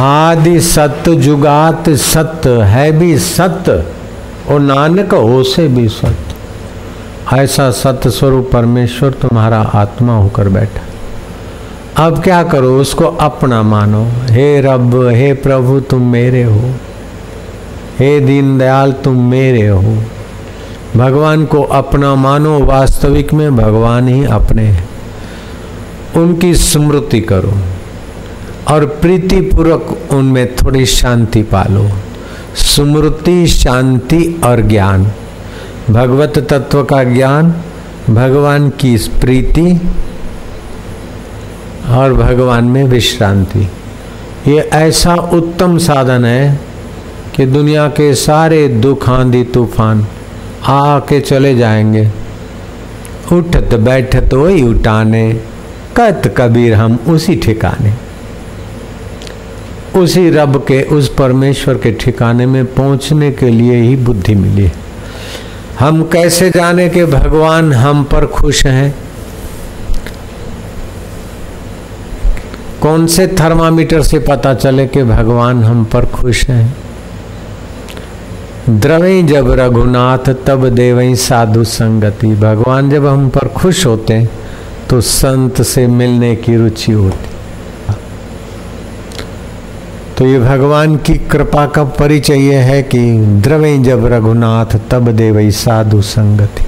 आदि सत्य जुगात सत्य है भी सत्य और नानक हो से भी सत्य ऐसा सत्य स्वरूप परमेश्वर तुम्हारा आत्मा होकर बैठा। अब क्या करो, उसको अपना मानो। हे रब, हे प्रभु, तुम मेरे हो। हे दीनदयाल, तुम मेरे हो। भगवान को अपना मानो, वास्तविक में भगवान ही अपने हैं। उनकी स्मृति करो। और प्रीति पूर्वक उनमें थोड़ी शांति पालो। स्मृति, शांति और ज्ञान। भगवत तत्व का ज्ञान, भगवान की प्रीति और भगवान में विश्रांति। ये ऐसा उत्तम साधन है कि दुनिया के सारे दुख आंधी तूफ़ान आके चले जाएँगे। उठत बैठत वही उठाने कत कबीर हम उसी ठिकाने। उसी रब के, उस परमेश्वर के ठिकाने में पहुँचने के लिए ही बुद्धि मिली। हम कैसे जाने कि भगवान हम पर खुश हैं? कौन से थर्मामीटर से पता चले कि भगवान हम पर खुश हैं? द्रवई जब रघुनाथ, तब देवई साधु संगति। भगवान जब हम पर खुश होते हैं तो संत से मिलने की रुचि होती। तो ये भगवान की कृपा का परिचय यह है कि द्रवे जब रघुनाथ, तब देवई साधु संगति।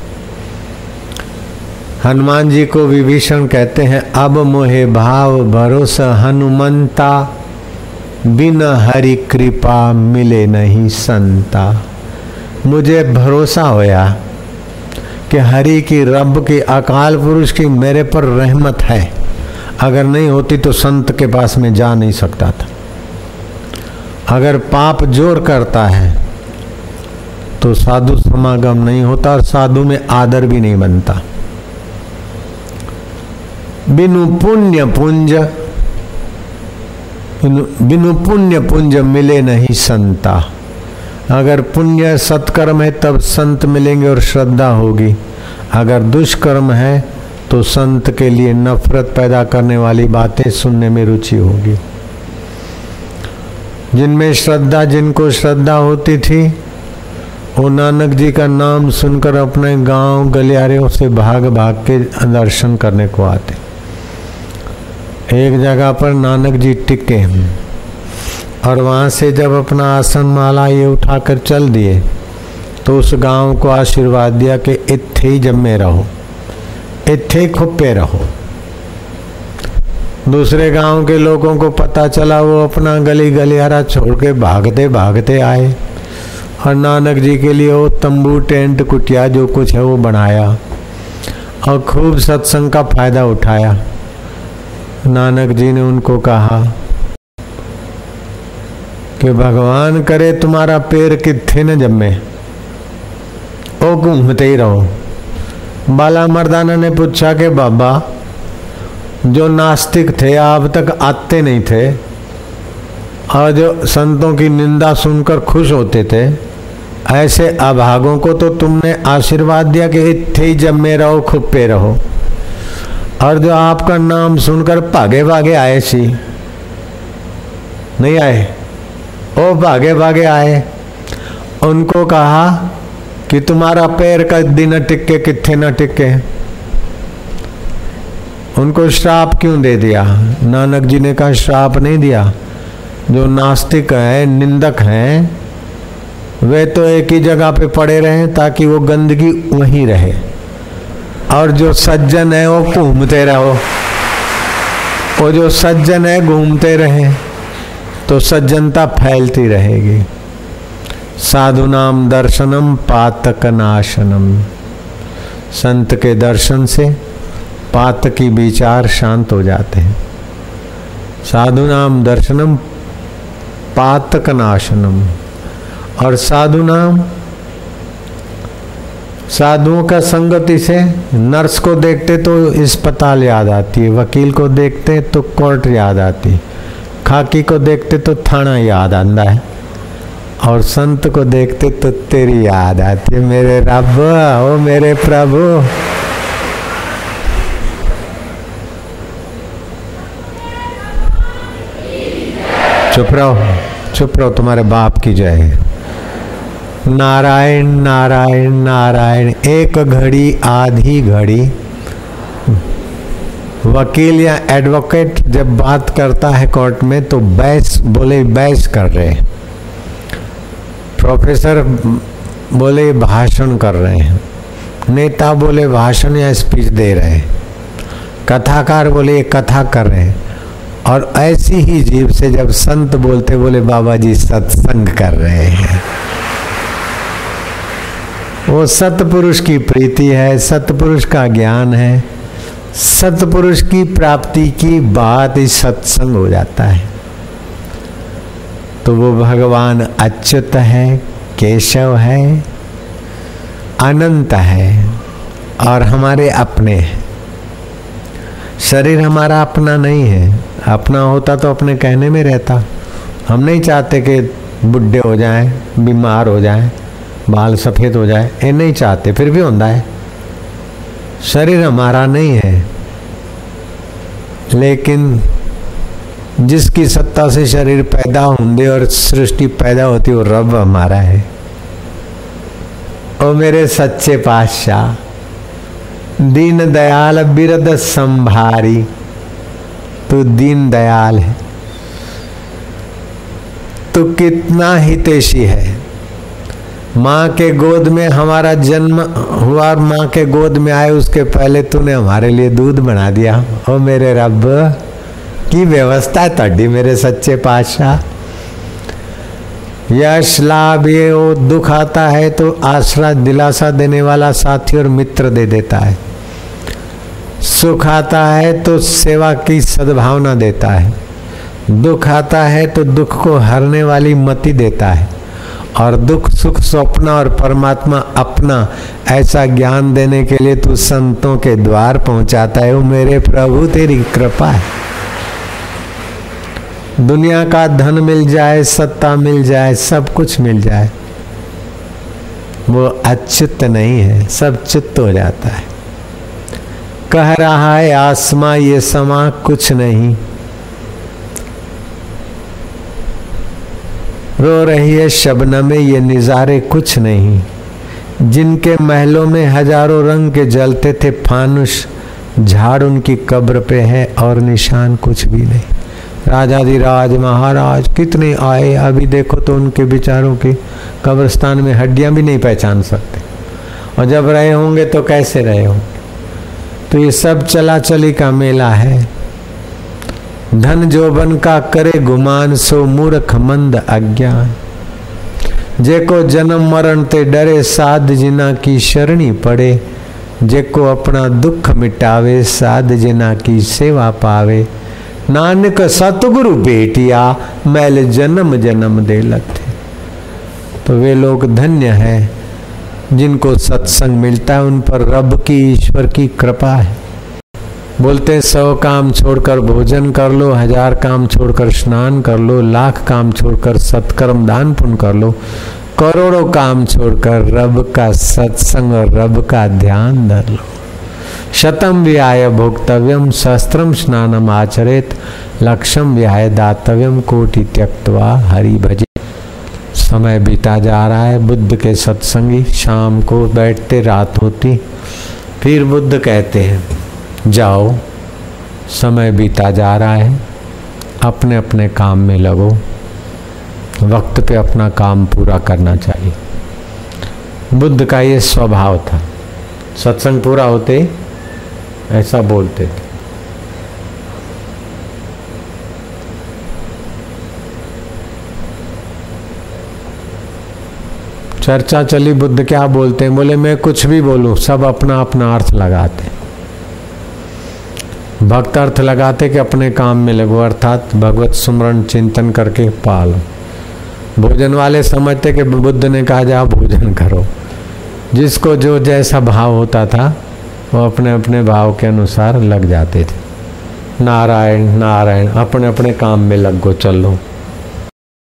हनुमान जी को विभीषण कहते हैं, अब मोहे भाव भरोसा हनुमंता, बिन हरि कृपा मिले नहीं संता। मुझे भरोसा होया कि हरि की रब की, अकाल पुरुष की मेरे पर रहमत है। अगर नहीं होती तो संत के पास में जा नहीं सकता था। अगर पाप ज़ोर करता है तो साधु समागम नहीं होता और साधु में आदर भी नहीं बनता। बिनु पुण्य पुंज, बिनु पुण्य पुंज मिले नहीं संता। अगर पुण्य सत्कर्म है, तब संत मिलेंगे और श्रद्धा होगी। अगर दुष्कर्म है तो संत के लिए नफरत पैदा करने वाली बातें सुनने में रुचि होगी। जिनमें श्रद्धा, जिनको श्रद्धा होती थी, वो नानक जी का नाम सुनकर अपने गाँव गलियारे से भाग भाग के दर्शन करने को आते। एक जगह पर नानक जी टिके और वहाँ से जब अपना आसन माला ये उठाकर चल दिए तो उस गाँव को आशीर्वाद दिया कि इत्थे ही जम्मे रहो, इत्थे खुपे रहो। दूसरे गाँव के लोगों को पता चला, वो अपना गली गलियारा छोड़ के भागते भागते आए। और नानक जी के लिए वो तंबू, टेंट, कुटिया, जो कुछ है वो बनाया और खूब सत्संग का फ़ायदा उठाया। नानक जी ने उनको कहा कि भगवान करे, तुम्हारा पैर किथे न जमे। ओ घूमते ही रहो। बाला मर्दाना ने पूछा कि बाबा जो नास्तिक थे, अब तक आते नहीं थे, और जो संतों की निंदा सुनकर खुश होते थे, ऐसे अभागों को तो तुमने आशीर्वाद दिया कि इतने ही जमे रहो खुप्पे रहो। और जो आपका नाम सुनकर भागे भागे आए सी। नहीं आए? ओ, भागे भागे आए। उनको कहा कि तुम्हारा पैर का दिन टिके किथे न टिके उनको श्राप क्यों दे दिया? नानक जी ने कहा, श्राप नहीं दिया। जो नास्तिक है, निंदक हैं, वे तो एक ही जगह पे पड़े रहे ताकि वो गंदगी वहीं रहे। और जो सज्जन है, वो घूमते रहो। वो जो सज्जन है, घूमते रहे तो सज्जनता फैलती रहेगी। साधु नाम दर्शनम, पातक नाशनम। संत के दर्शन से पातकी विचार शांत हो जाते हैं। साधु नाम दर्शनम पातक नाशनम और साधु नाम, साधुओं का संगति से नर्स को देखते तो अस्पताल याद आती है, वकील को देखते तो कोर्ट याद आती है, खाकी को देखते तो थाना याद आता है, और संत को देखते तो तेरी याद आती है, मेरे रब, ओ मेरे प्रभु। चुप रहो चुप रहो, तुम्हारे बाप की जय नारायण नारायण नारायण, एक घड़ी, आधी घड़ी। वकील या एडवोकेट जब बात करता है कोर्ट में तो बैस बोले बैस कर रहे हैं। प्रोफेसर बोले, भाषण कर रहे हैं। नेता बोले, भाषण या स्पीच दे रहे हैं। कथाकार बोले कथा कर रहे हैं। और ऐसी ही जीव से जब संत बोलते, बोले बाबा जी सत्संग कर रहे हैं। वो सतपुरुष की प्रीति है, सतपुरुष का ज्ञान है। सतपुरुष की प्राप्ति की बात ही सत्संग हो जाता है। तो वो भगवान अच्युत है, केशव है, अनंत है और हमारे अपने हैं। शरीर हमारा अपना नहीं है। अपना होता तो अपने कहने में रहता। हम नहीं चाहते कि बुढ़े हो जाएँ, बीमार हो जाएँ, बाल सफ़ेद हो जाए, ये नहीं चाहते, फिर भी होता है। शरीर हमारा नहीं है। लेकिन जिसकी सत्ता से शरीर पैदा होंगे और सृष्टि पैदा होती वो रब हमारा है। ओ मेरे सच्चे पातशाह दीन दयाल बिरद संभारी तू दीन दयाल है। तू कितना हितेशी है। माँ के गोद में हमारा जन्म हुआ माँ के गोद में आए उसके पहले तूने हमारे लिए दूध बना दिया। ओ मेरे रब, की व्यवस्था है तड्डी मेरे सच्चे पातशाह। यश लाभ ये वो दुख आता है तो आश्रा दिलासा देने वाला साथी और मित्र दे देता है। सुख आता है तो सेवा की सद्भावना देता है। दुख आता है तो दुख को हरने वाली मति देता है। और दुख, सुख, स्वप्न और परमात्मा अपना ऐसा ज्ञान देने के लिए तू संतों के द्वार पहुंचाता है। वो मेरे प्रभु, तेरी कृपा है। दुनिया का धन मिल जाए, सत्ता मिल जाए, सब कुछ मिल जाए। वो अच्युत नहीं है, सब चित्त हो जाता है। कह रहा है आसमा ये समा कुछ नहीं। रो रही है शबन में ये निज़ारे कुछ नहीं। जिनके महलों में हज़ारों रंग के जलते थे फानुष, झाड़ उनकी कब्र पे है और निशान कुछ भी नहीं। राजा जी राज महाराज कितने आए, अभी देखो तो उनके विचारों की कब्रस्तान में हड्डियाँ भी नहीं पहचान सकते। और जब रहे होंगे तो कैसे रहे होंगे? तो ये सब चला चली का मेला है। धन जोबन का करे गुमान, सो मूर्ख मंद अज्ञान। जेको जन्म मरण ते डरे, साध जिना की शरणी पड़े। जेको अपना दुख मिटावे, साध जिना की सेवा पावे। नानक सतगुरु बेटिया, मैल जन्म जन्म दे लथे। तो वे लोग धन्य है। जिनको सत्संग मिलता है, उन पर रब की, ईश्वर की कृपा है। बोलते सौ काम छोड़कर भोजन कर लो, हज़ार काम छोड़कर स्नान कर लो, लाख काम छोड़कर सत्कर्म दान पुण्य कर लो, करोड़ों काम छोड़कर रब का सत्संग और रब का ध्यान धर लो। शतम व्याय भोक्तव्यम शस्त्रम स्नानम आचरित लक्ष्यम व्याय दातव्यम, कोटि त्यक्तवा हरि भजे। समय बीता जा रहा है। बुद्ध के सत्संगी शाम को बैठते, रात होती, फिर बुद्ध कहते हैं, जाओ, समय बीता जा रहा है अपने अपने काम में लगो, वक्त पे अपना काम पूरा करना चाहिए। बुद्ध का ये स्वभाव था। सत्संग पूरा होते ऐसा बोलते थे। चर्चा चली, बुद्ध क्या बोलते हैं? बोले, मैं कुछ भी बोलूँ, सब अपना अपना अर्थ लगाते भक्त अर्थ लगाते कि अपने काम में लगो, अर्थात भगवत सुमरण चिंतन करके पालो। भोजन वाले समझते कि बुद्ध ने कहा जा भोजन करो। जिसको जो जैसा भाव होता था, वो अपने अपने भाव के अनुसार लग जाते थे। नारायण नारायण, अपने अपने काम में लग गो चलो।